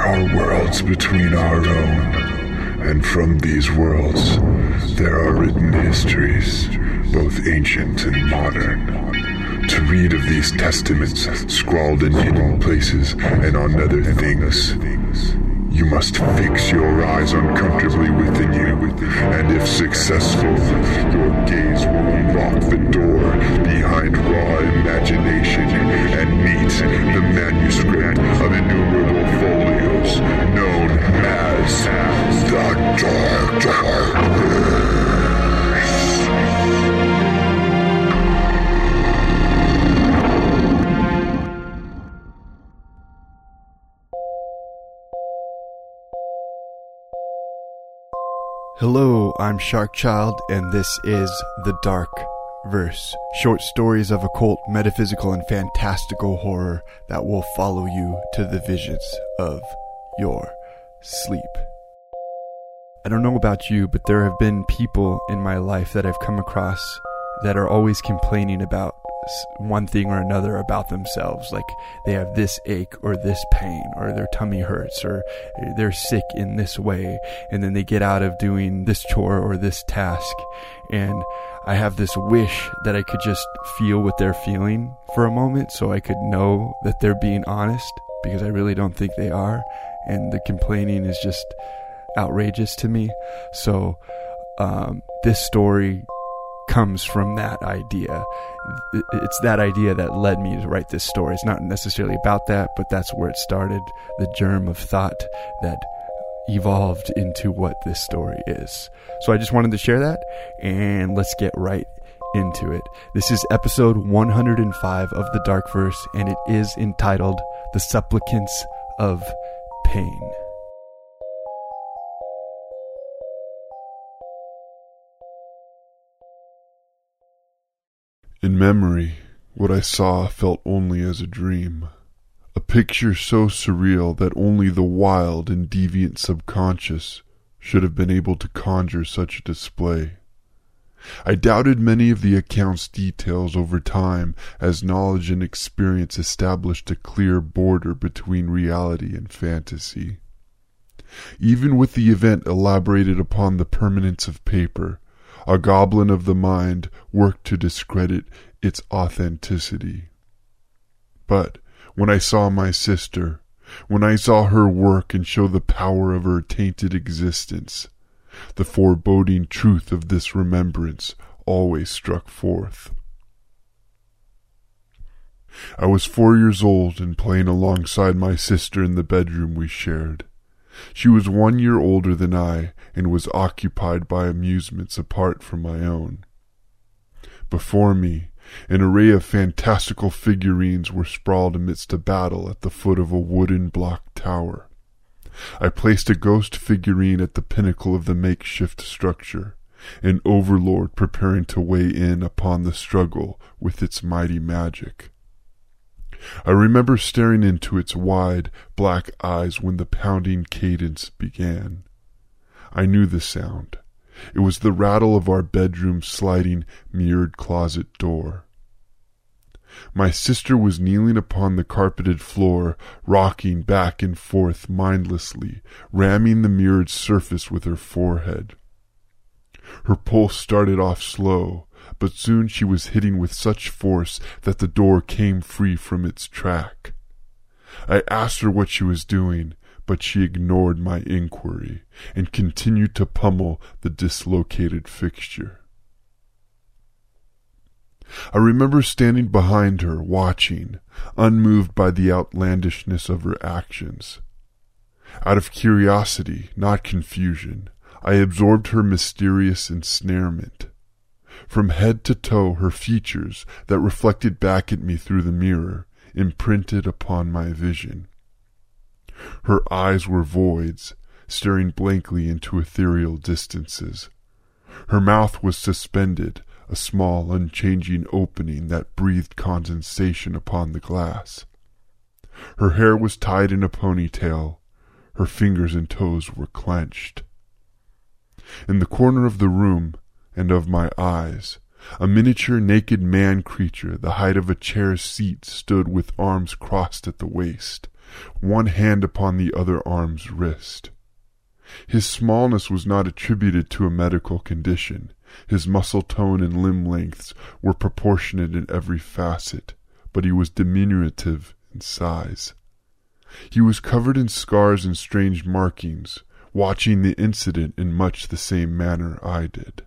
are worlds between our own, and from these worlds there are written histories, both ancient and modern. To read of these testaments scrawled in hidden places and on other things, you must fix your eyes uncomfortably within you, and if successful, your gaze will unlock the door behind raw imagination and meet the manuscript of innumerable known as the Dark Dark. Hello, I'm Sharkchild, and this is The Dark Verse. Short stories of occult, metaphysical, and fantastical horror that will follow you to the visions of your sleep. I don't know about you, but there have been people in my life that I've come across that are always complaining about one thing or another about themselves. Like they have this ache or this pain or their tummy hurts or they're sick in this way. And then they get out of doing this chore or this task. And I have this wish that I could just feel what they're feeling for a moment so I could know that they're being honest because I really don't think they are. And the complaining is just outrageous to me. So, um, this story comes from that idea. It's that idea that led me to write this story. It's not necessarily about that, but that's where it started. The germ of thought that evolved into what this story is. So I just wanted to share that, and let's get right into it. This is episode 105 of The Dark Verse, and it is entitled The Supplicants of Pain. In memory, what I saw felt only as a dream. A picture so surreal that only the wild and deviant subconscious should have been able to conjure such a display. I doubted many of the account's details over time as knowledge and experience established a clear border between reality and fantasy. Even with the event elaborated upon the permanence of paper, a goblin of the mind worked to discredit its authenticity. But when I saw my sister, when I saw her work and show the power of her tainted existence, the foreboding truth of this remembrance always struck forth. I was four years old and playing alongside my sister in the bedroom we shared. She was one year older than I and was occupied by amusements apart from my own. Before me, an array of fantastical figurines were sprawled amidst a battle at the foot of a wooden block tower. I placed a ghost figurine at the pinnacle of the makeshift structure, an overlord preparing to weigh in upon the struggle with its mighty magic. I remember staring into its wide, black eyes when the pounding cadence began. I knew the sound. It was the rattle of our bedroom's sliding, mirrored closet door. My sister was kneeling upon the carpeted floor, rocking back and forth mindlessly, ramming the mirrored surface with her forehead. Her pulse started off slow, but soon she was hitting with such force that the door came free from its track. I asked her what she was doing, but she ignored my inquiry and continued to pummel the dislocated fixture. I remember standing behind her, watching, unmoved by the outlandishness of her actions. Out of curiosity, not confusion, I absorbed her mysterious ensnarement. From head to toe, her features, that reflected back at me through the mirror, imprinted upon my vision. Her eyes were voids, staring blankly into ethereal distances. Her mouth was suspended, a small, unchanging opening that breathed condensation upon the glass. Her hair was tied in a ponytail. Her fingers and toes were clenched. In the corner of the room, and of my eyes, a miniature naked man creature the height of a chair's seat stood with arms crossed at the waist, one hand upon the other arm's wrist. His smallness was not attributed to a medical condition. His muscle tone and limb lengths were proportionate in every facet, but he was diminutive in size. He was covered in scars and strange markings, watching the incident in much the same manner I did.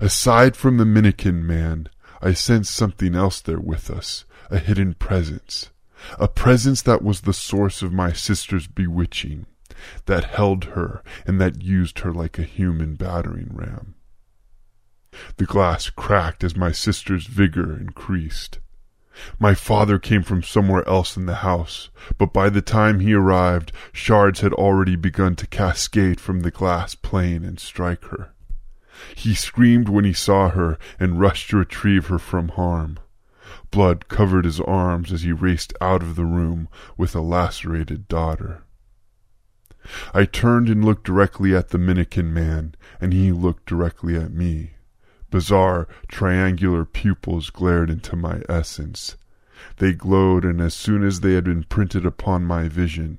Aside from the Minikin man, I sensed something else there with us, a hidden presence, a presence that was the source of my sister's bewitching, that held her and that used her like a human battering ram. The glass cracked as my sister's vigor increased. My father came from somewhere else in the house, but by the time he arrived, shards had already begun to cascade from the glass plane and strike her. He screamed when he saw her and rushed to retrieve her from harm. Blood covered his arms as he raced out of the room with a lacerated daughter. I turned and looked directly at the Minikin man, and he looked directly at me. Bizarre, triangular pupils glared into my essence. They glowed, and as soon as they had been printed upon my vision,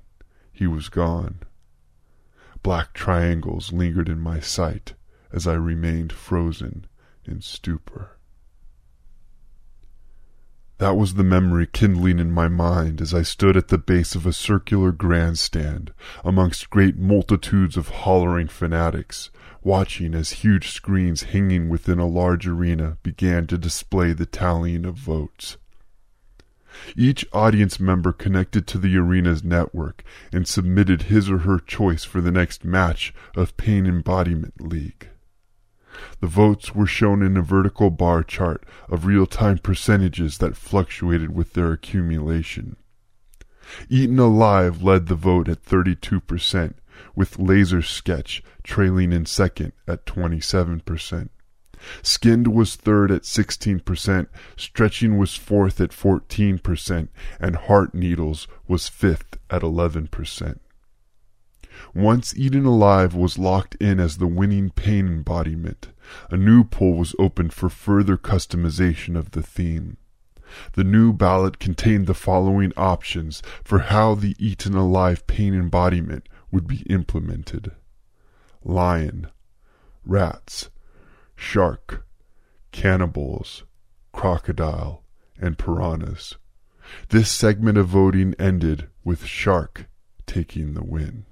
he was gone. Black triangles lingered in my sight as I remained frozen in stupor. That was the memory kindling in my mind as I stood at the base of a circular grandstand amongst great multitudes of hollering fanatics, watching as huge screens hanging within a large arena began to display the tallying of votes. Each audience member connected to the arena's network and submitted his or her choice for the next match of Pain Embodiment League. The votes were shown in a vertical bar chart of real-time percentages that fluctuated with their accumulation. Eaten Alive led the vote at 32%, with Laser Sketch trailing in second at 27%. Skinned was third at 16%, Stretching was fourth at 14%, and Heart Needles was fifth at 11%. Once Eaten Alive was locked in as the winning pain embodiment, a new poll was opened for further customization of the theme. The new ballot contained the following options for how the Eaten Alive pain embodiment would be implemented lion, rats, shark, cannibals, crocodile, and piranhas. This segment of voting ended with shark taking the win.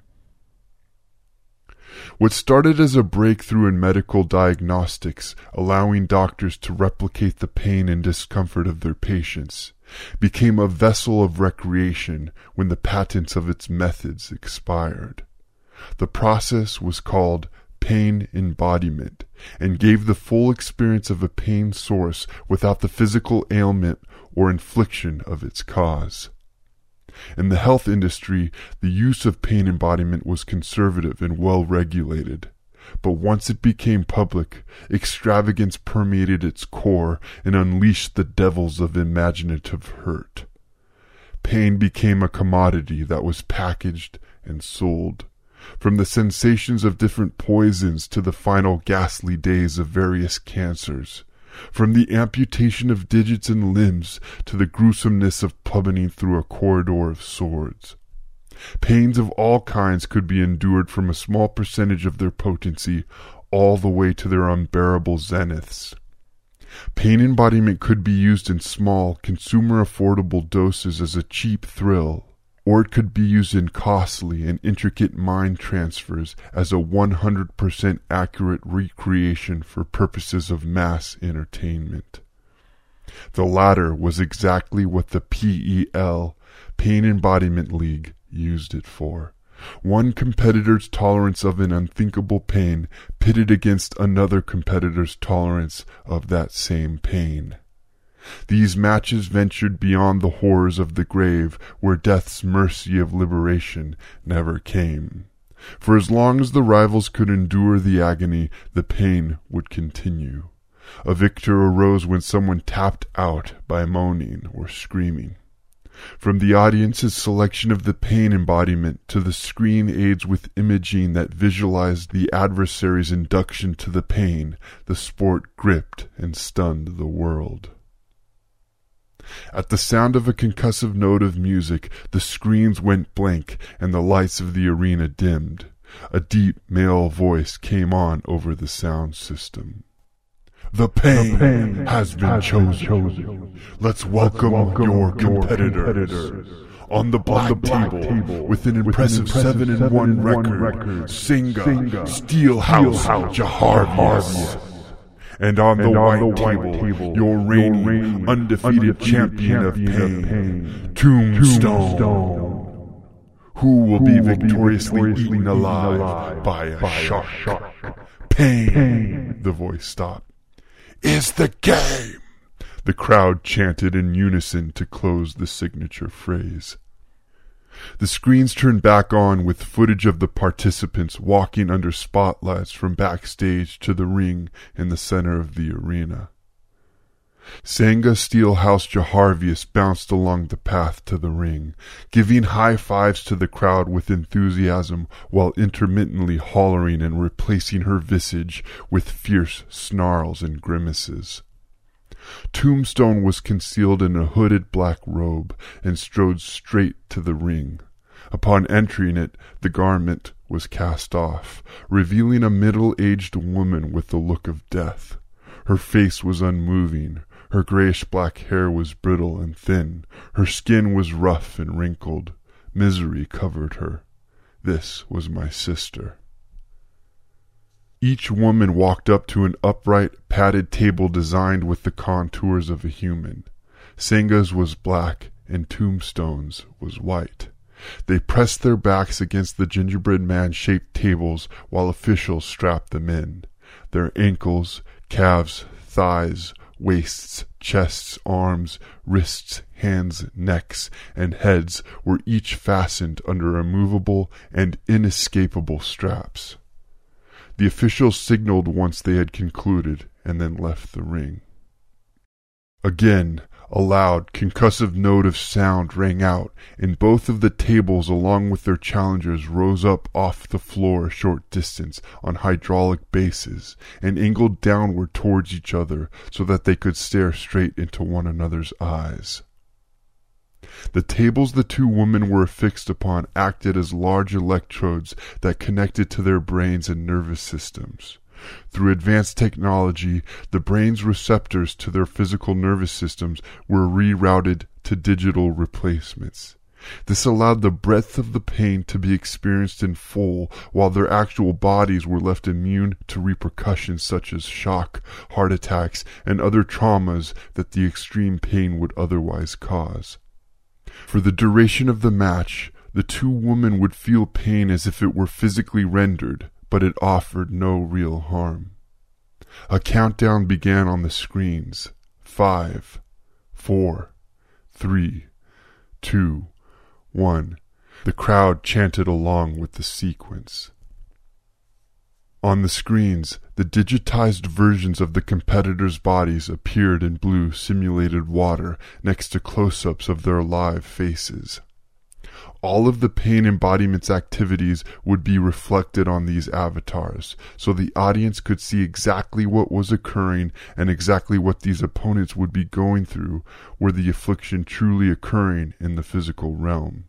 What started as a breakthrough in medical diagnostics, allowing doctors to replicate the pain and discomfort of their patients, became a vessel of recreation when the patents of its methods expired. The process was called pain embodiment and gave the full experience of a pain source without the physical ailment or infliction of its cause. In the health industry, the use of pain embodiment was conservative and well regulated. But once it became public, extravagance permeated its core and unleashed the devils of imaginative hurt. Pain became a commodity that was packaged and sold. From the sensations of different poisons to the final ghastly days of various cancers, from the amputation of digits and limbs to the gruesomeness of plummeting through a corridor of swords. Pains of all kinds could be endured from a small percentage of their potency all the way to their unbearable zeniths. Pain embodiment could be used in small, consumer affordable doses as a cheap thrill, or it could be used in costly and intricate mind transfers as a 100% accurate recreation for purposes of mass entertainment. The latter was exactly what the PEL, Pain Embodiment League, used it for. One competitor's tolerance of an unthinkable pain pitted against another competitor's tolerance of that same pain. These matches ventured beyond the horrors of the grave, where death's mercy of liberation never came. For as long as the rivals could endure the agony, the pain would continue. A victor arose when someone tapped out by moaning or screaming. From the audience's selection of the pain embodiment to the screen aids with imaging that visualized the adversary's induction to the pain, the sport gripped and stunned the world. At the sound of a concussive note of music, the screens went blank and the lights of the arena dimmed. A deep male voice came on over the sound system. The pain, the pain has been has chosen. chosen. Let's welcome, Let's welcome your, competitors. competitors. On the black, on the black table, table, with an impressive, with an impressive 7 and 1 record, record Singa, Singa Steelhouse, Steelhouse Jaharvius. And on the, and white, the table, white table, your reigning, reigning undefeated, undefeated champion, of pain, of pain Tombstone. Tombstone. Who will Who be victoriously, will be victoriously eaten, alive, alive by a, by shark. a shark. Pain. pain. The voice stopped is the game. The crowd chanted in unison to close the signature phrase. The screens turned back on with footage of the participants walking under spotlights from backstage to the ring in the center of the arena. Sanga Steelhouse Jaharvius bounced along the path to the ring, giving high fives to the crowd with enthusiasm while intermittently hollering and replacing her visage with fierce snarls and grimaces. Tombstone was concealed in a hooded black robe and strode straight to the ring. Upon entering it, the garment was cast off, revealing a middle-aged woman with the look of death. Her face was unmoving, her grayish black hair was brittle and thin. Her skin was rough and wrinkled. Misery covered her. This was my sister. Each woman walked up to an upright, padded table designed with the contours of a human. Sanga's was black and Tombstone's was white. They pressed their backs against the gingerbread man shaped tables while officials strapped them in. Their ankles, calves, thighs, waists, chests, arms, wrists, hands, necks, and heads were each fastened under immovable and inescapable straps. The officials signaled once they had concluded and then left the ring. Again, a loud, concussive note of sound rang out, and both of the tables along with their challengers rose up off the floor a short distance on hydraulic bases, and angled downward towards each other so that they could stare straight into one another's eyes. The tables the two women were affixed upon acted as large electrodes that connected to their brains and nervous systems. Through advanced technology, the brain's receptors to their physical nervous systems were rerouted to digital replacements. This allowed the breadth of the pain to be experienced in full, while their actual bodies were left immune to repercussions such as shock, heart attacks, and other traumas that the extreme pain would otherwise cause. For the duration of the match, the two women would feel pain as if it were physically rendered, but it offered no real harm. A countdown began on the screens. Five, four, three, two, one. The crowd chanted along with the sequence. On the screens, the digitized versions of the competitors' bodies appeared in blue simulated water next to close ups of their live faces all of the pain embodiment's activities would be reflected on these avatars, so the audience could see exactly what was occurring and exactly what these opponents would be going through were the affliction truly occurring in the physical realm.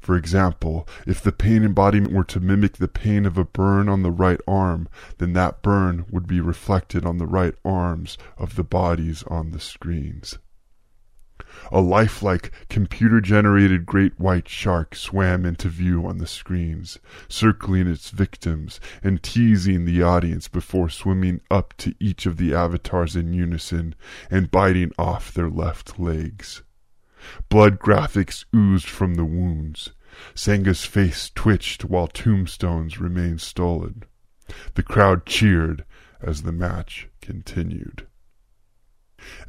For example, if the pain embodiment were to mimic the pain of a burn on the right arm, then that burn would be reflected on the right arms of the bodies on the screens. A lifelike, computer generated great white shark swam into view on the screens, circling its victims and teasing the audience before swimming up to each of the avatars in unison and biting off their left legs. Blood graphics oozed from the wounds. Sanga's face twitched while tombstones remained stolid. The crowd cheered as the match continued.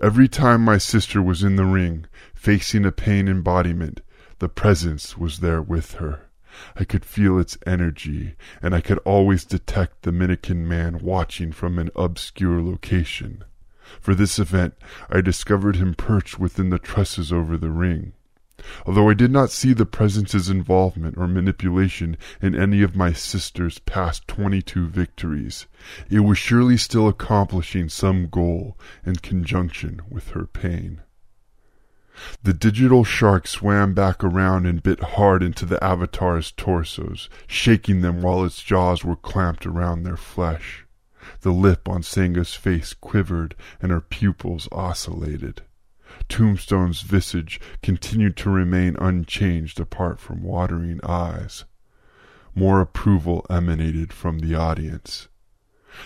Every time my sister was in the ring, facing a pain embodiment, the presence was there with her. I could feel its energy, and I could always detect the Minikin man watching from an obscure location. For this event, I discovered him perched within the trusses over the ring. Although I did not see the presence's involvement or manipulation in any of my sister's past twenty-two victories, it was surely still accomplishing some goal in conjunction with her pain. The digital shark swam back around and bit hard into the avatar's torsos, shaking them while its jaws were clamped around their flesh. The lip on Senga's face quivered and her pupils oscillated. Tombstone's visage continued to remain unchanged apart from watering eyes. More approval emanated from the audience.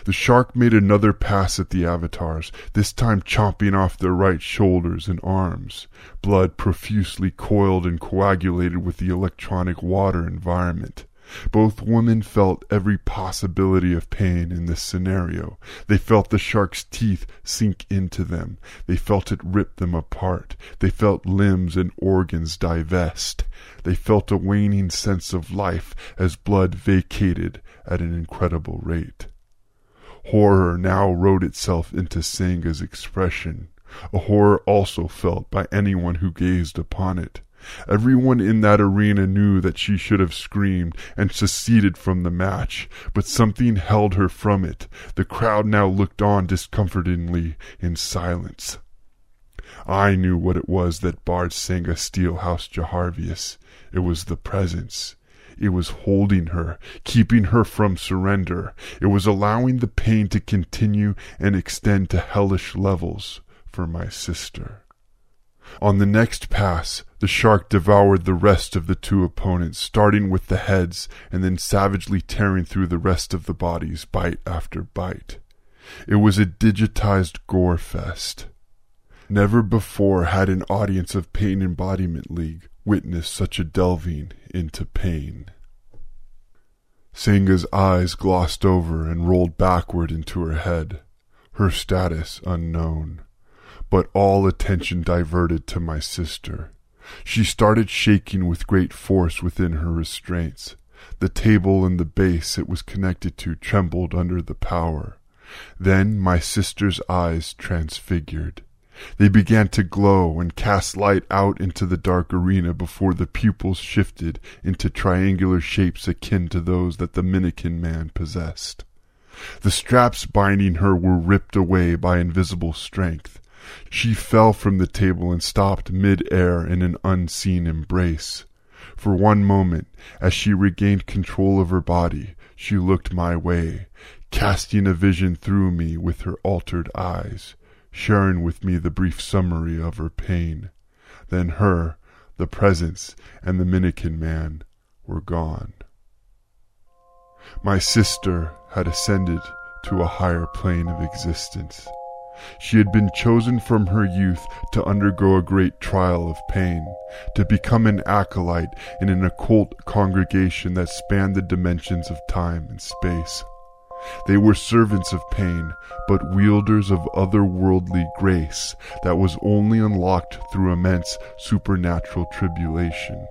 The shark made another pass at the avatars, this time chomping off their right shoulders and arms. Blood profusely coiled and coagulated with the electronic water environment. Both women felt every possibility of pain in this scenario. They felt the shark's teeth sink into them. They felt it rip them apart. They felt limbs and organs divest. They felt a waning sense of life as blood vacated at an incredible rate. Horror now wrote itself into Senga's expression, a horror also felt by anyone who gazed upon it. Everyone in that arena knew that she should have screamed and seceded from the match, but something held her from it. The crowd now looked on discomfortingly in silence. I knew what it was that barred Senga Steelhouse Jaharvius. It was the presence. It was holding her, keeping her from surrender. It was allowing the pain to continue and extend to hellish levels for my sister. On the next pass, the shark devoured the rest of the two opponents, starting with the heads and then savagely tearing through the rest of the bodies, bite after bite. It was a digitized gore fest. Never before had an audience of Pain Embodiment League witnessed such a delving into pain. Senga's eyes glossed over and rolled backward into her head, her status unknown but all attention diverted to my sister. She started shaking with great force within her restraints. The table and the base it was connected to trembled under the power. Then my sister's eyes transfigured. They began to glow and cast light out into the dark arena before the pupils shifted into triangular shapes akin to those that the Minikin man possessed. The straps binding her were ripped away by invisible strength. She fell from the table and stopped mid-air in an unseen embrace. For one moment, as she regained control of her body, she looked my way, casting a vision through me with her altered eyes, sharing with me the brief summary of her pain. Then her, the presence, and the Minikin man were gone. My sister had ascended to a higher plane of existence. She had been chosen from her youth to undergo a great trial of pain, to become an acolyte in an occult congregation that spanned the dimensions of time and space. They were servants of pain, but wielders of otherworldly grace that was only unlocked through immense supernatural tribulation.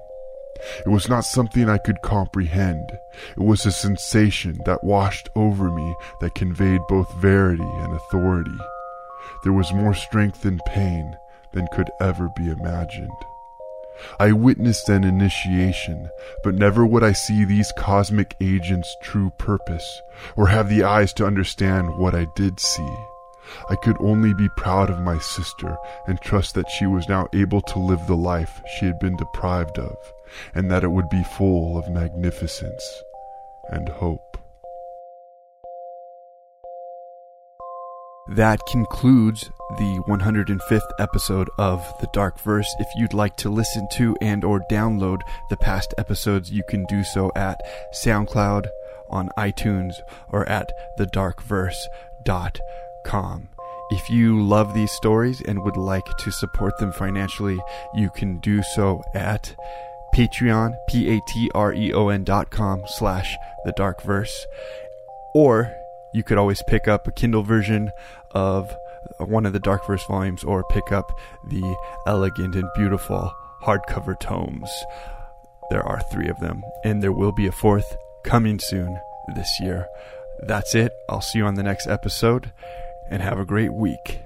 It was not something I could comprehend. It was a sensation that washed over me that conveyed both verity and authority. There was more strength in pain than could ever be imagined. I witnessed an initiation, but never would I see these cosmic agents' true purpose, or have the eyes to understand what I did see. I could only be proud of my sister and trust that she was now able to live the life she had been deprived of, and that it would be full of magnificence and hope. That concludes the 105th episode of The Dark Verse. If you'd like to listen to and or download the past episodes, you can do so at SoundCloud, on iTunes, or at thedarkverse.com. If you love these stories and would like to support them financially, you can do so at Patreon, P-A-T-R-E-O-N dot com slash the dark verse. Or you could always pick up a Kindle version of one of the Dark Verse volumes or pick up the elegant and beautiful hardcover tomes. There are three of them, and there will be a fourth coming soon this year. That's it. I'll see you on the next episode, and have a great week.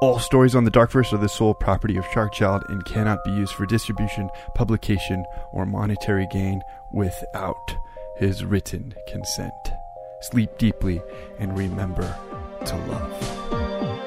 All stories on the Darkverse are the sole property of Sharkchild and cannot be used for distribution, publication, or monetary gain without his written consent. Sleep deeply and remember to love.